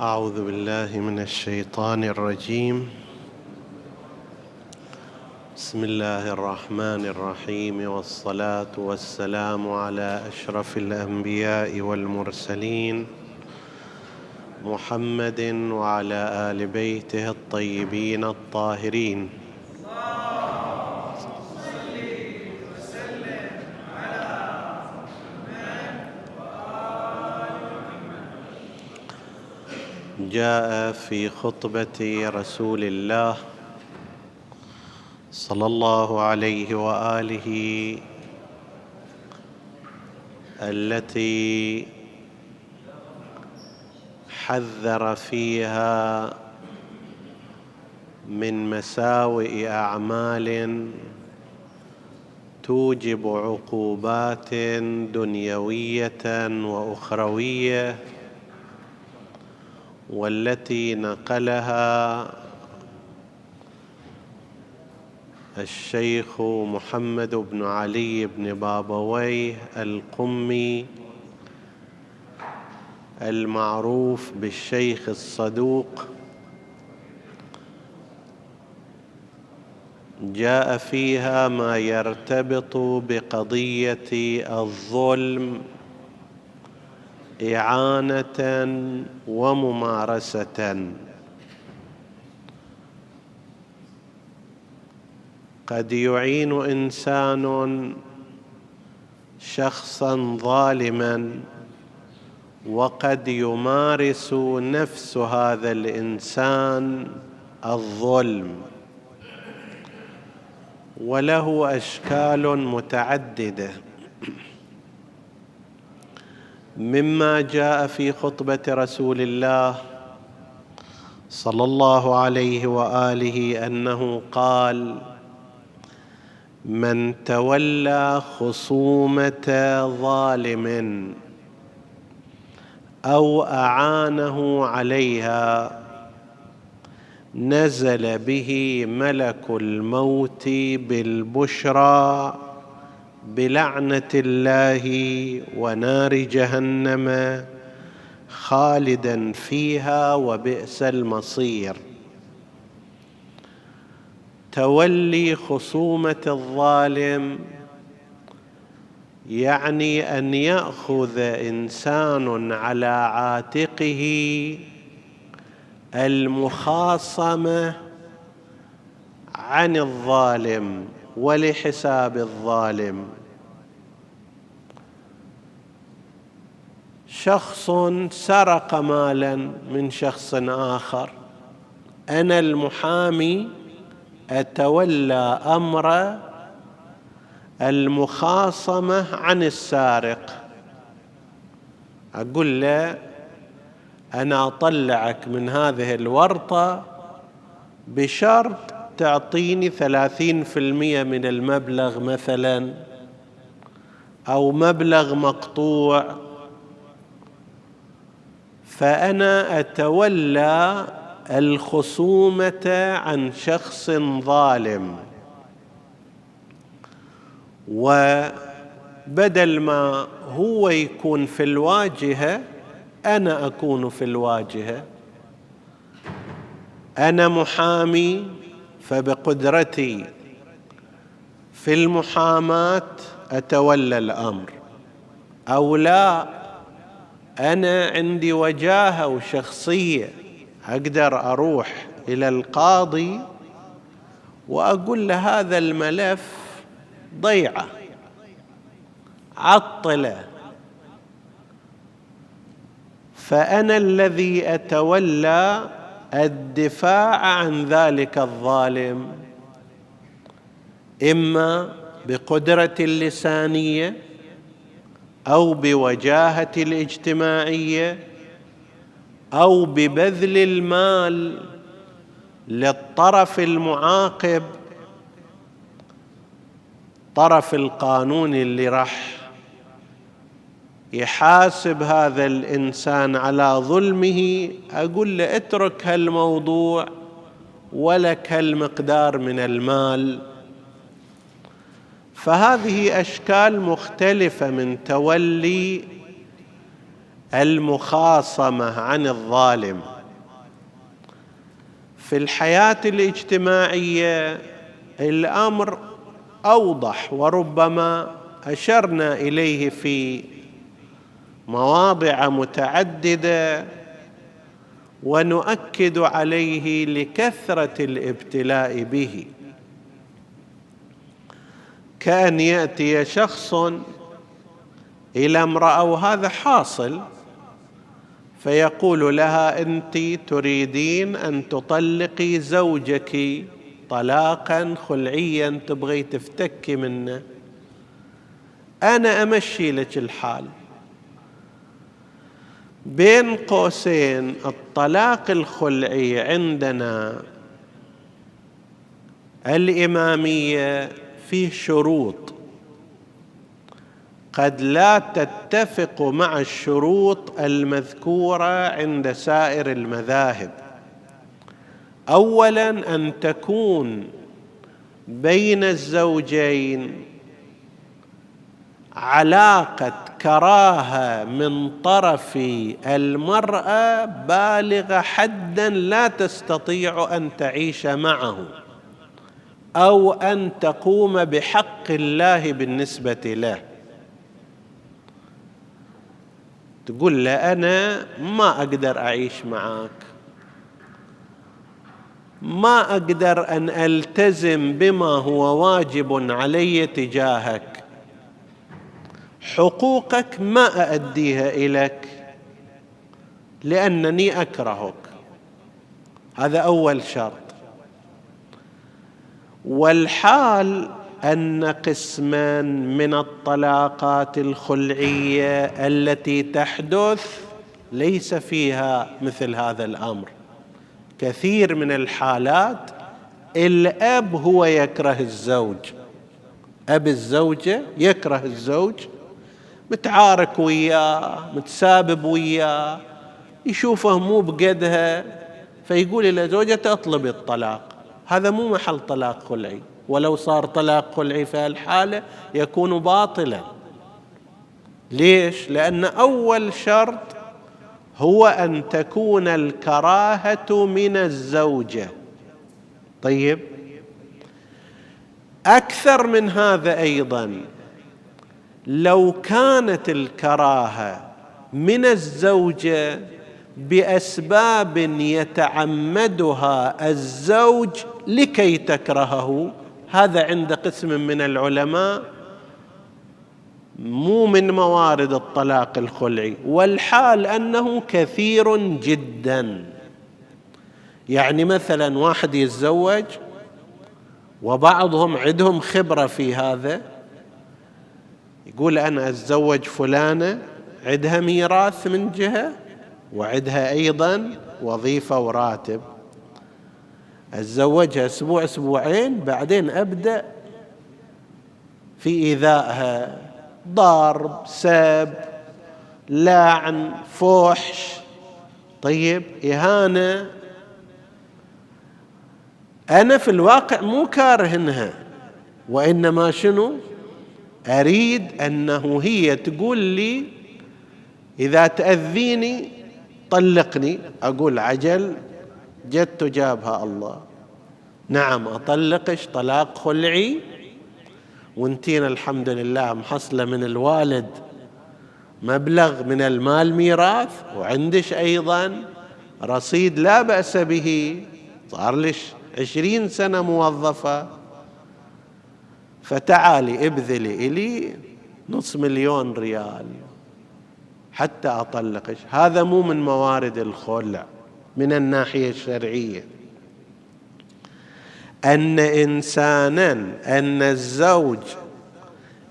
أعوذ بالله من الشيطان الرجيم. بسم الله الرحمن الرحيم والصلاة والسلام على أشرف الأنبياء والمرسلين محمد وعلى آل بيته الطيبين الطاهرين. جاء في خطبة رسول الله صلى الله عليه وآله التي حذر فيها من مساوئ أعمال توجب عقوبات دنيوية وأخروية. والتي نقلها الشيخ محمد بن علي بن بابويه القمي المعروف بالشيخ الصدوق. جاء فيها ما يرتبط بقضية الظلم إعانة وممارسة. قد يعين إنسان شخصا ظالما وقد يمارس نفس هذا الإنسان الظلم وله أشكال متعددة. مما جاء في خطبة رسول الله صلى الله عليه وآله أنه قال من تولى خصومة ظالم أو أعانه عليها نزل به ملك الموت بالبشرى بلعنة الله ونار جهنم خالدا فيها وبئس المصير. تولي خصومة الظالم يعني أن يأخذ إنسان على عاتقه المخاصمة عن الظالم. ولحساب الظالم. شخص سرق مالا من شخص آخر. أنا المحامي أتولى أمر المخاصمة عن السارق. أقول له أنا أطلعك من هذه الورطة بشرط تعطيني ثلاثين في المية من المبلغ مثلا أو مبلغ مقطوع. فأنا أتولى الخصومة عن شخص ظالم. وبدل ما هو يكون في الواجهة أنا أكون في الواجهة. أنا محامي فبقدرتي في المحاماة أتولى الأمر أو لا أنا عندي وجاهة وشخصية أقدر أروح إلى القاضي وأقول له هذا الملف ضيعة عطله. فأنا الذي أتولى الدفاع عن ذلك الظالم إما بقدرة اللسانية أو بوجاهة الاجتماعية أو ببذل المال للطرف المعاقب طرف القانون اللي راح يحاسب هذا الإنسان على ظلمه أقول له اترك هالموضوع ولك هالمقدار من المال. فهذه أشكال مختلفة من تولي المخاصمة عن الظالم. في الحياة الاجتماعية الأمر أوضح وربما أشرنا إليه في مواضع متعددة ونؤكد عليه لكثرة الابتلاء به. كان يأتي شخص إلى امرأة وهذا حاصل فيقول لها أنت تريدين أن تطلقي زوجك طلاقا خلعيا تبغي تفتكي منه. أنا أمشي لك الحال. بين قوسين الطلاق الخلعي عندنا. الإمامية فيه شروط. قد لا تتفق مع الشروط المذكورة عند سائر المذاهب. اولا أن تكون بين الزوجين علاقة كراهه من طرف المرأة بالغه حدا لا تستطيع أن تعيش معه أو أن تقوم بحق الله بالنسبة له. تقول له أنا ما أقدر أعيش معك. ما أقدر أن ألتزم بما هو واجب علي تجاهك. حقوقك ما أأديها إليك لأنني أكرهك. هذا أول شرط. والحال أن قسما من الطلاقات الخلعية التي تحدث ليس فيها مثل هذا الأمر. كثير من الحالات الأب هو يكره الزوج. أب الزوجة يكره الزوج متعارك وياه متسابب وياه يشوفه مو بقدها فيقول إلى زوجته اطلبي الطلاق. هذا مو محل طلاق خلعي. ولو صار طلاق خلعي في الحاله يكون باطلا. ليش؟ لأن أول شرط هو أن تكون الكراهة من الزوجة. طيب. أكثر من هذا أيضا لو كانت الكراهة من الزوجه بأسباب يتعمدها الزوج لكي تكرهه هذا عند قسم من العلماء مو من موارد الطلاق الخلعي والحال أنه كثير جدا. يعني مثلا واحد يتزوج وبعضهم عندهم خبرة في هذا يقول أنا أتزوج فلانة عندها ميراث من جهة وعندها أيضا وظيفة وراتب. أتزوجها أسبوع أسبوعين بعدين أبدأ في إيذائها. ضرب سب لعن فحش. طيب إهانة. أنا في الواقع مو كارهنها وإنما شنو؟ أريد أنه هي تقول لي إذا تأذيني طلقني. أقول عجل جدت جابها الله. نعم اطلقش طلاق خلعي. وانتين الحمد لله محصلة من الوالد مبلغ من المال ميراث. وعندش أيضا رصيد لا بأس به. صار لش عشرين سنة موظفة. فتعالي ابذلي إلي نص مليون ريال حتى اطلقش هذا مو من موارد الخلع من الناحية الشرعية. أن إنسانا أن الزوج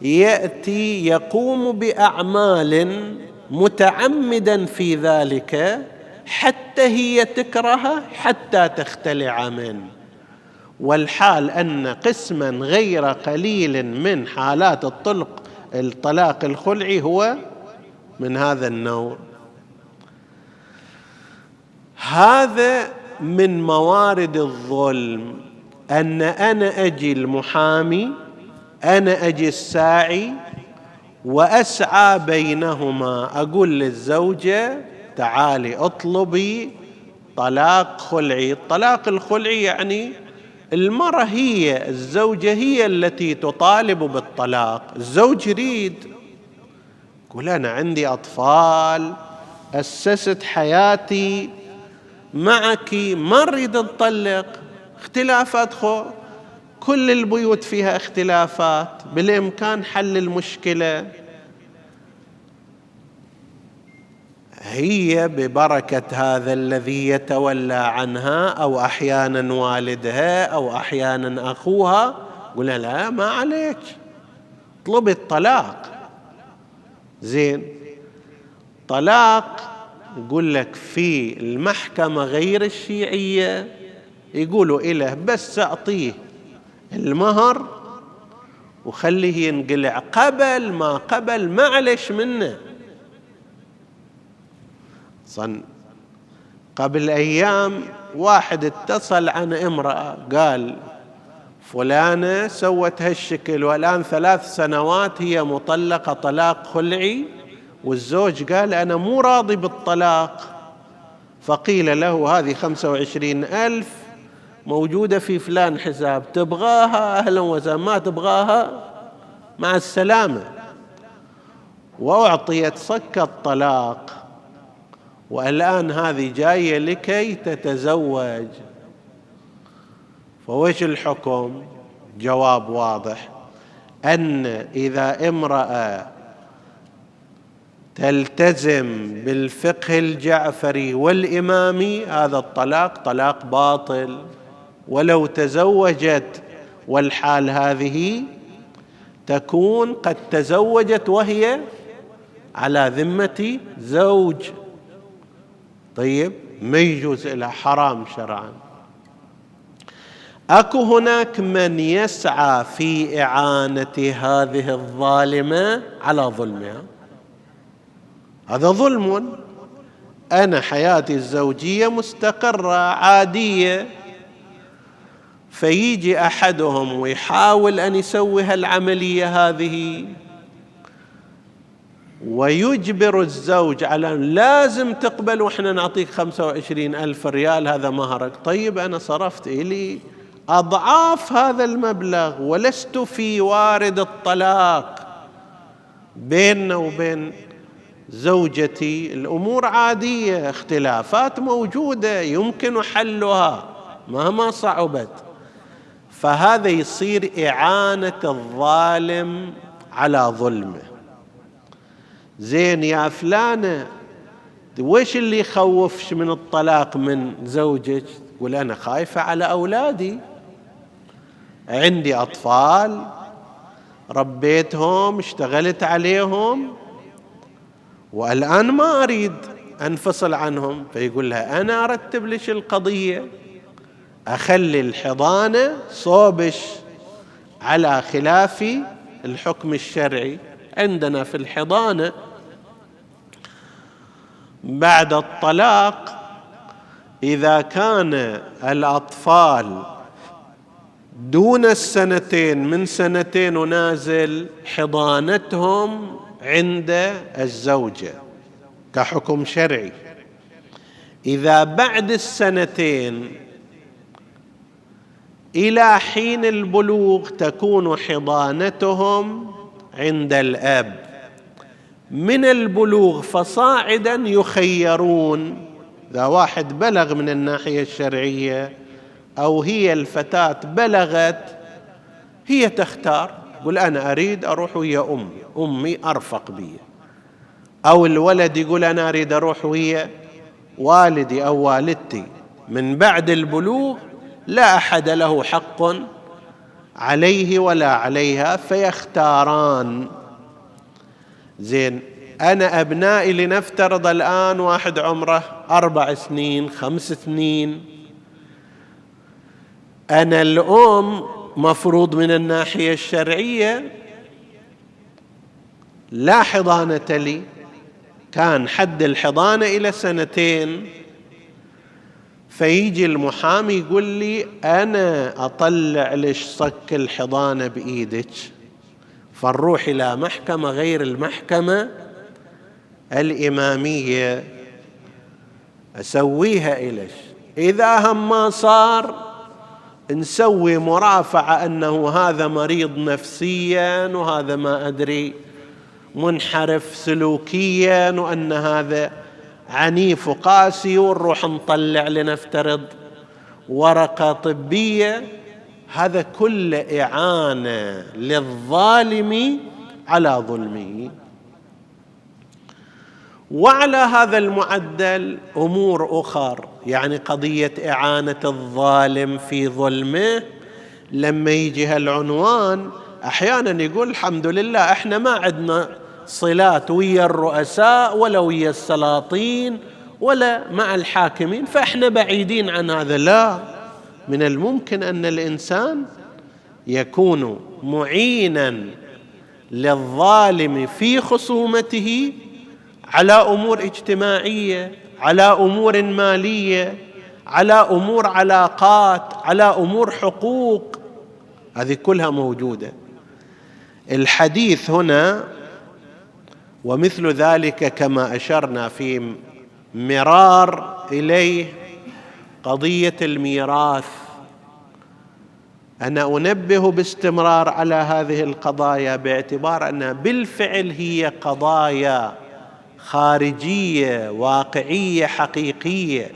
يأتي يقوم بأعمال متعمدا في ذلك حتى هي تكره حتى تختلع منه. والحال أن قسما غير قليل من حالات الطلق الطلاق الخلعي هو من هذا النوع. هذا من موارد الظلم أن أنا أجي المحامي أنا أجي الساعي وأسعى بينهما أقول للزوجة تعالي اطلبي طلاق خلعي. الطلاق الخلعي يعني المرأة هي الزوجة هي التي تطالب بالطلاق. الزوج يريد. يقول أنا عندي أطفال أسست حياتي معك ما أريد اطلق اختلافات خو كل البيوت فيها اختلافات بالإمكان حل المشكلة. هي ببركة هذا الذي يتولى عنها أو أحيانا والدها أو أحيانا أخوها؟ قل لا ما عليك. اطلبي الطلاق. زين. طلاق يقول لك في المحكمة غير الشيعية يقولوا إله بس أعطيه المهر وخليه ينقلع قبل ما قبل معلش منه. صن. قبل أيام واحد اتصل عن امرأة قال فلانة سوت هالشكل والآن ثلاث سنوات هي مطلقة طلاق خلعي. والزوج قال أنا مو راضي بالطلاق. فقيل له هذه خمسة وعشرين ألف موجودة في فلان حساب تبغاها أهلا وسهلا ما تبغاها؟ مع السلامة. وأعطيت صك الطلاق. والآن هذه جاية لكي تتزوج. فوش الحكم؟ جواب واضح. أن إذا امرأة تلتزم بالفقه الجعفري والإمامي هذا الطلاق طلاق باطل. ولو تزوجت والحال هذه تكون قد تزوجت وهي على ذمة زوج. طيب ما يجوز لها حرام شرعا؟ أكو هناك من يسعى في إعانة هذه الظالمة على ظلمها. هذا ظلم. أنا حياتي الزوجية مستقرة عادية. فيجي أحدهم ويحاول أن يسوي هالعمليه هذه. ويجبر الزوج على لازم تقبل وإحنا نعطيك خمسة وعشرين ألف ريال هذا مهرك. طيب أنا صرفت إلي أضعاف هذا المبلغ ولست في وارد الطلاق. بيننا وبين زوجتي الأمور عادية اختلافات موجودة يمكن حلها مهما صعبت. فهذا يصير إعانة الظالم على ظلمه. زين يا فلانة وش اللي يخوفش من الطلاق من زوجك؟ تقول أنا خايفة على أولادي. عندي أطفال ربيتهم اشتغلت عليهم والآن ما أريد أنفصل عنهم. فيقول لها أنا أرتب لك القضية. أخلي الحضانة صوبش على خلاف الحكم الشرعي. عندنا في الحضانة بعد الطلاق إذا كان الأطفال دون السنتين من سنتين ونازل حضانتهم عند الزوجة كحكم شرعي. إذا بعد السنتين إلى حين البلوغ تكون حضانتهم عند الأب. من البلوغ فصاعدا يخيرون. إذا واحد بلغ من الناحية الشرعية أو هي الفتاة بلغت هي تختار. يقول أنا أريد أروح ويا أمي أمي أرفق بي. أو الولد يقول أنا أريد أروح ويا والدي أو والدتي. من بعد البلوغ لا أحد له حق عليه ولا عليها فيختاران. زين. أنا أبنائي لنفترض الآن واحد عمره أربع سنين خمس سنين. أنا الأم مفروض من الناحية الشرعية. لا حضانة لي. كان حد الحضانة إلى سنتين. فيجي المحامي يقول لي أنا أطلع لك صك الحضانة بإيدك؟ فنروح إلى محكمة غير المحكمة الإمامية. أسويها إليش؟ إذا هم ما صار نسوي مرافعة أنه هذا مريض نفسيا وهذا ما أدري منحرف سلوكيا وأن هذا عنيف وقاسي ونروح نطلع لنفترض ورقة طبية. هذا كل إعانة للظالم على ظلمه. وعلى هذا المعدل أمور أخر يعني قضية إعانة الظالم في ظلمه. لما يجي هالعنوان أحيانا يقول الحمد لله إحنا ما عندنا صلات ويا الرؤساء ولا ويا السلاطين ولا مع الحاكمين فإحنا بعيدين عن هذا. لا. من الممكن أن الإنسان يكون معينا للظالم في خصومته على أمور اجتماعية على أمور مالية على أمور علاقات على أمور حقوق. هذه كلها موجودة. الحديث هنا ومثل ذلك كما أشرنا في مرار إليه قضية الميراث. أنا أنبه باستمرار على هذه القضايا باعتبار أنها بالفعل هي قضايا خارجية واقعية حقيقية.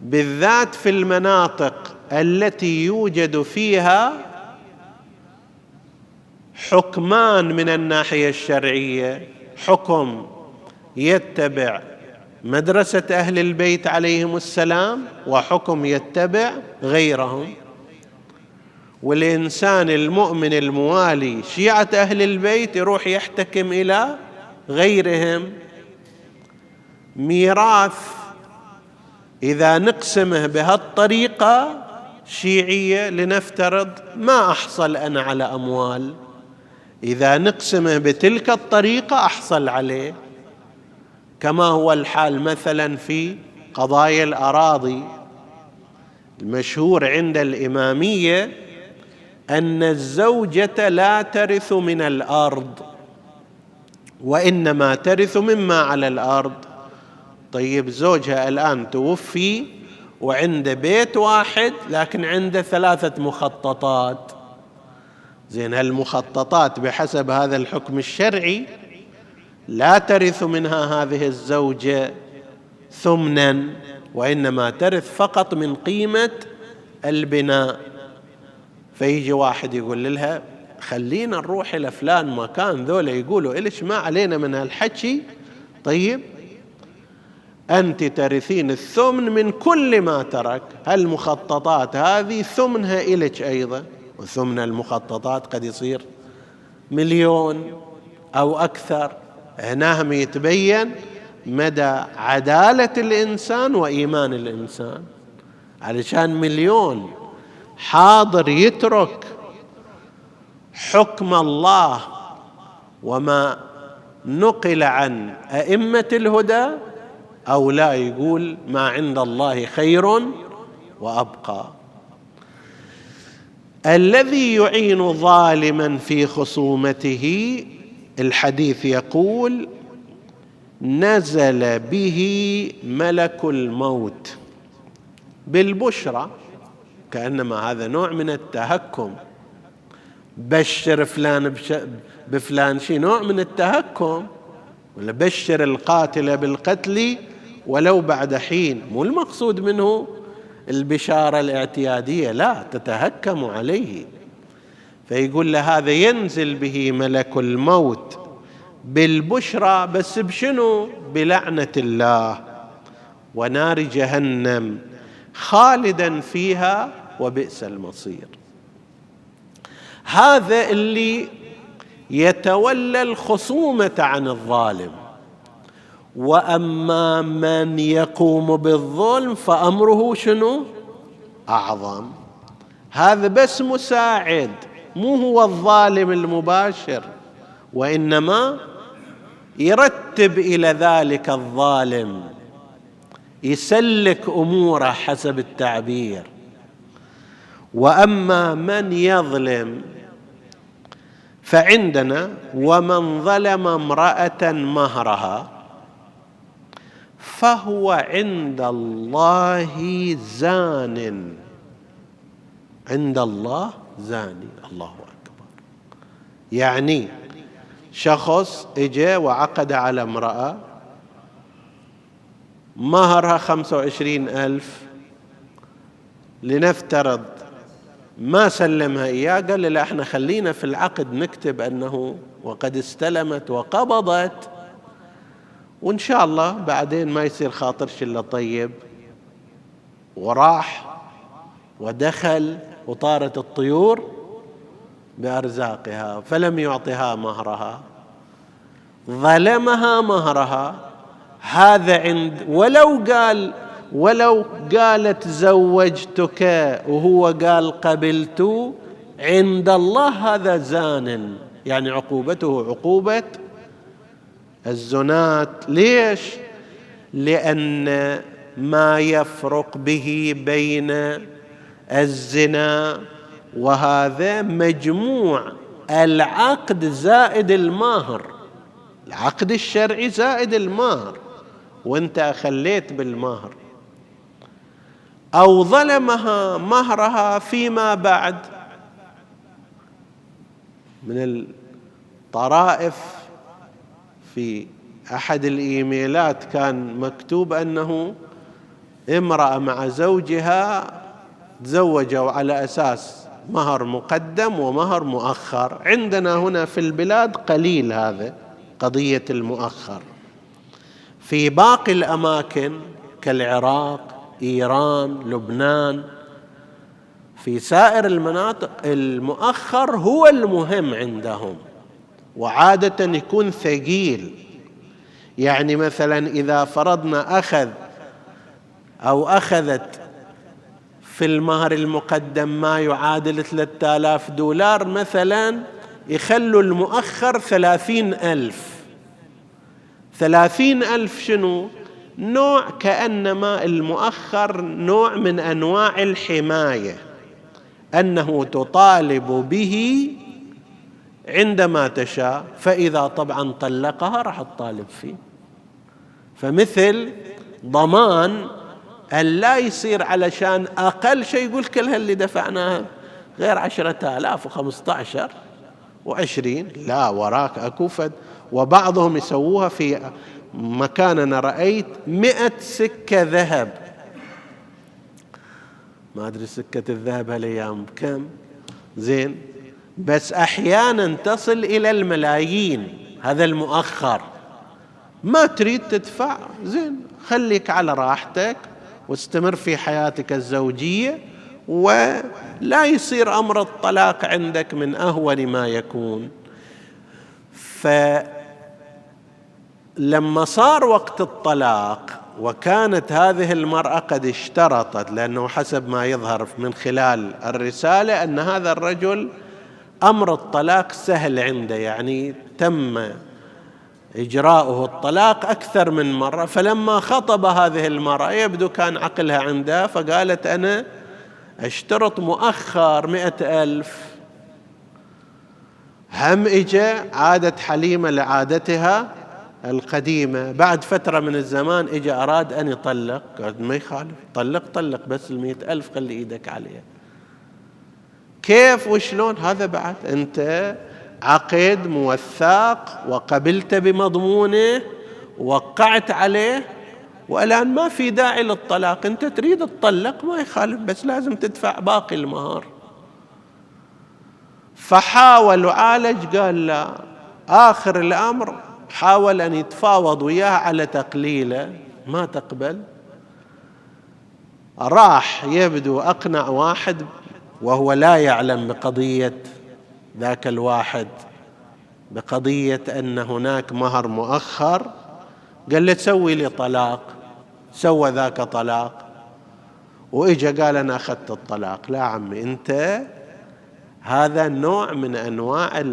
بالذات في المناطق التي يوجد فيها حكمان من الناحية الشرعية حكم يتبع مدرسة أهل البيت عليهم السلام وحكم يتبع غيرهم. والإنسان المؤمن الموالي شيعة أهل البيت يروح يحتكم إلى غيرهم. ميراث إذا نقسمه بهالطريقة شيعية لنفترض ما أحصل أنا على أموال. إذا نقسمه بتلك الطريقة أحصل عليه. كما هو الحال مثلا في قضايا الأراضي. المشهور عند الإمامية أن الزوجة لا ترث من الأرض وإنما ترث مما على الأرض. طيب زوجها الآن توفي وعنده بيت واحد لكن عنده ثلاثة مخططات. زين هالمخططات بحسب هذا الحكم الشرعي لا ترث منها هذه الزوجة ثمنا وإنما ترث فقط من قيمة البناء. فيجي واحد يقول لها خلينا نروح إلى فلان مكان ذولا يقولوا إليش ما علينا من هالحكي؟ طيب أنت ترثين الثمن من كل ما ترك. هالمخططات هذه ثمنها إلك أيضا؟ وثمن المخططات قد يصير مليون أو أكثر. هنا هم يتبين مدى عدالة الإنسان وإيمان الإنسان. علشان مليون حاضر يترك حكم الله وما نقل عن أئمة الهدى أو لا يقول ما عند الله خير وأبقى. الذي يعين ظالما في خصومته الحديث يقول نزل به ملك الموت بالبشرى كأنما هذا نوع من التهكم. بشر فلان بفلان شيء نوع من التهكم ولا بشر القاتل بالقتل ولو بعد حين. مو المقصود منه البشارة الاعتيادية لا تتهكم عليه. فيقول له هذا ينزل به ملك الموت بالبشرى بس بشنو؟ بلعنة الله ونار جهنم خالدا فيها وبئس المصير. هذا اللي يتولى الخصومة عن الظالم. وأما من يقوم بالظلم فأمره شنو؟ أعظم. هذا بس مساعد. مو هو الظالم المباشر وإنما يرتب إلى ذلك الظالم يسلك أموره حسب التعبير. وأما من يظلم فعندنا ومن ظلم امرأة مهرها فهو عند الله زان. عند الله زاني. الله أكبر. يعني شخص اجى وعقد على امرأة مهرها خمسة وعشرين ألف لنفترض ما سلمها إياه قال لا إحنا خلينا في العقد نكتب أنه وقد استلمت وقبضت وإن شاء الله بعدين ما يصير خاطرش إلا طيب وراح ودخل وطارت الطيور بأرزاقها فلم يعطها مهرها. ظلمها مهرها. هذا عند ولو قال ولو قالت زوجتك وهو قال قبلت عند الله هذا زان. يعني عقوبته عقوبة الزنات ليش؟ لأن ما يفرق به بين الزنا وهذا مجموع العقد زائد المهر العقد الشرعي زائد المهر وانت خليت بالمهر أو ظلمها مهرها فيما بعد. من الطرائف في أحد الإيميلات كان مكتوب أنه امرأة مع زوجها تزوجوا على أساس مهر مقدم ومهر مؤخر. عندنا هنا في البلاد قليل هذا قضية المؤخر. في باقي الأماكن كالعراق إيران لبنان في سائر المناطق المؤخر هو المهم عندهم وعادة يكون ثقيل. يعني مثلا إذا فرضنا أخذ أو أخذت في المهر المقدم ما يعادل ثلاثة آلاف دولار مثلا يخلوا المؤخر ثلاثين ألف. ثلاثين ألف شنو؟ نوع كأنما المؤخر نوع من أنواع الحماية أنه تطالب به عندما تشاء فإذا طبعا طلقها راح تطالب فيه. فمثل ضمان لا يصير علشان أقل شيء يقول كل اللي دفعناها غير عشرة آلاف وخمسة عشر وعشرين. لا وراك أكو فد. وبعضهم يسووها في مكان أنا رأيت مئة سكة ذهب. ما أدري سكة الذهب هالأيام كم. زين. بس أحيانا تصل إلى الملايين. هذا المؤخر. ما تريد تدفع. زين. خليك على راحتك. واستمر في حياتك الزوجية ولا يصير أمر الطلاق عندك من أهون ما يكون. ف لما صار وقت الطلاق وكانت هذه المرأة قد اشترطت لأنه حسب ما يظهر من خلال الرسالة أن هذا الرجل أمر الطلاق سهل عنده يعني تم إجراؤه الطلاق أكثر من مرة فلما خطب هذه المرأة يبدو كان عقلها عندها فقالت أنا أشترط مؤخر مئة ألف. هم إجا عادت حليمة لعادتها القديمة. بعد فترة من الزمان إجا أراد أن يطلق قال ما يخالف طلق طلق بس المئة ألف خلي إيدك عليها. كيف وشلون؟ هذا بعد أنت عقد موثق وقبلت بمضمونه وقعت عليه والآن ما في داعي للطلاق. أنت تريد تطلق ما يخالف بس لازم تدفع باقي المهر. فحاول وعالج قال لا. آخر الأمر حاول أن يتفاوض وياها على تقليله. ما تقبل. راح يبدو أقنع واحد وهو لا يعلم بقضية ذاك الواحد بقضية أن هناك مهر مؤخر قال له تسوي لي طلاق. سوى ذاك طلاق. وإجا قال أنا أخذت الطلاق. لا عمي أنت هذا نوع من أنواع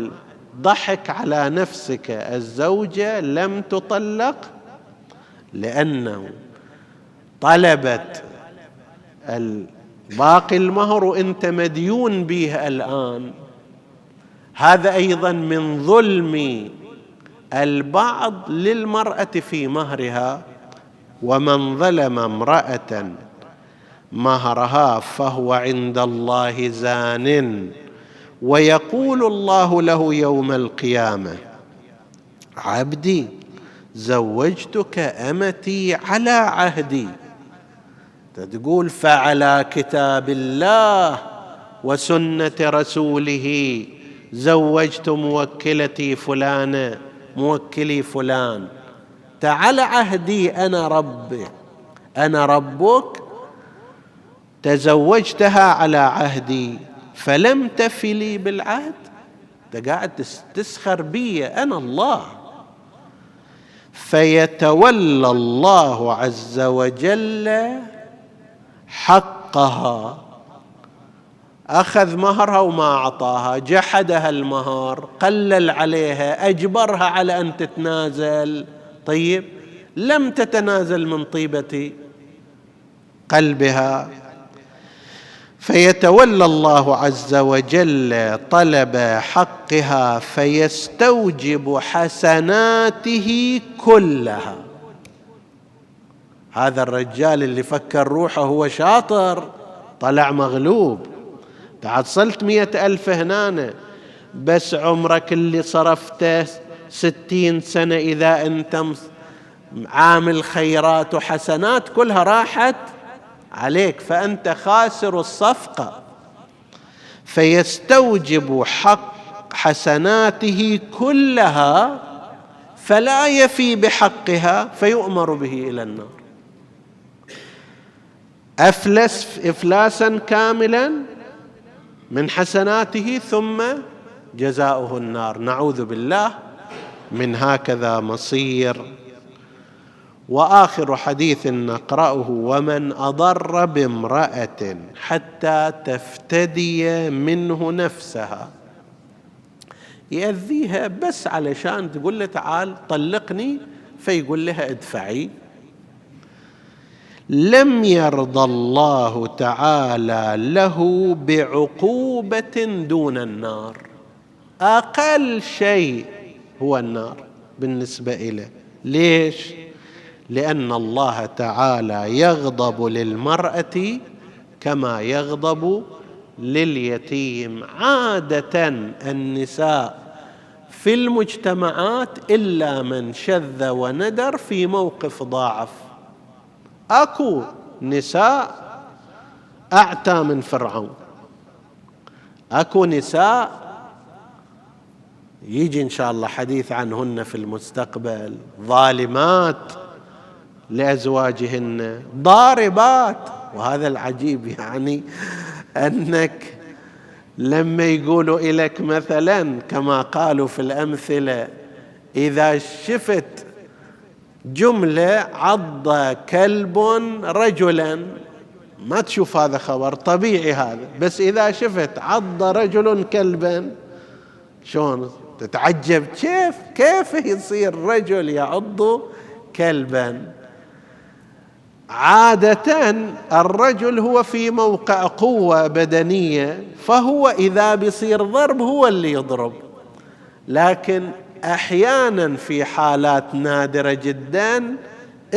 ضحك على نفسك. الزوجة لم تطلق لأنه طلبت باقي المهر وأنت مديون به الآن. هذا أيضا من ظلم البعض للمرأة في مهرها ومن ظلم امرأة مهرها فهو عند الله زان. ويقول الله له يوم القيامة عبدي زوجتك أمتي على عهدي. تقول فعلى كتاب الله وسنة رسوله. زوجت موكلتي فلانه موكلي فلان. تعال عهدي أنا ربي. أنا ربك. تزوجتها على عهدي. فلم تفلي بالعهد. انت قاعد تسخر بي أنا الله. فيتولى الله عز وجل حقها. أخذ مهرها وما أعطاها جحدها المهر قلل عليها أجبرها على أن تتنازل. طيب لم تتنازل من طيبة قلبها. فيتولى الله عز وجل طلب حقها فيستوجب حسناته كلها. هذا الرجال اللي فكر روحه هو شاطر طلع مغلوب. تحصلت مئة ألف هنا بس عمرك اللي صرفته ستين سنة إذا أنت عامل خيرات وحسنات كلها راحت عليك فأنت خاسر الصفقة. فيستوجب حق حسناته كلها فلا يفي بحقها فيؤمر به إلى النار. أفلس افلاسا كاملا؟ من حسناته ثم جزاؤه النار. نعوذ بالله من هكذا مصير. وآخر حديث نقرأه ومن أضر بامرأة حتى تفتدي منه نفسها. يأذيها بس علشان تقول له تعال طلقني فيقول لها ادفعي. لم يرضى الله تعالى له بعقوبة دون النار. أقل شيء هو النار بالنسبة إليه. ليش؟ لأن الله تعالى يغضب للمرأة كما يغضب لليتيم. عادة النساء في المجتمعات إلا من شذ وندر في موقف ضاعف اكو نساء اعتى من فرعون. اكو نساء يجي ان شاء الله حديث عنهن في المستقبل ظالمات لأزواجهن ضاربات. وهذا العجيب يعني أنك لما يقولوا لك مثلا كما قالوا في الأمثلة إذا شفت جملة عض كلب رجلا. ما تشوف هذا خبر طبيعي هذا. بس إذا شفت عض رجل كلبا شلون تتعجب؟ كيف؟ كيف يصير رجل يعض كلبا؟ عادة الرجل هو في موقع قوة بدنية فهو إذا بيصير ضرب هو اللي يضرب. لكن أحيانا في حالات نادرة جدا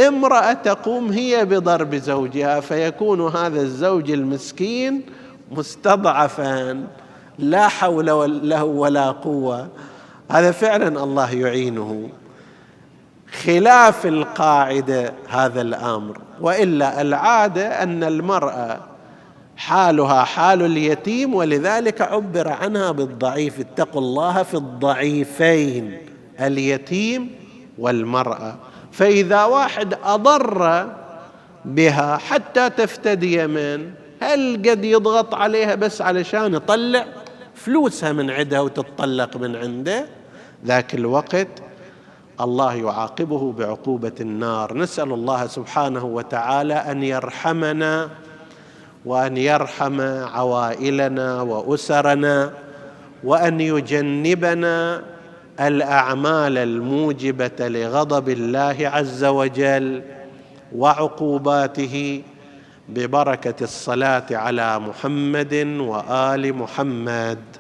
امرأة تقوم هي بضرب زوجها فيكون هذا الزوج المسكين مستضعفا لا حول له ولا قوة. هذا فعلا الله يعينه. خلاف القاعدة هذا الأمر. وإلا العادة أن المرأة حالها حال اليتيم ولذلك عبر عنها بالضعيف. اتقوا الله في الضعيفين اليتيم والمرأة. فإذا واحد أضر بها حتى تفتدي من هل قد يضغط عليها بس علشان يطلع فلوسها من عندها وتتطلق من عنده؟ ذاك الوقت الله يعاقبه بعقوبة النار. نسأل الله سبحانه وتعالى أن يرحمنا وأن يرحم عوائلنا وأسرنا وأن يجنبنا الأعمال الموجبة لغضب الله عز وجل وعقوباته ببركة الصلاة على محمد وآل محمد.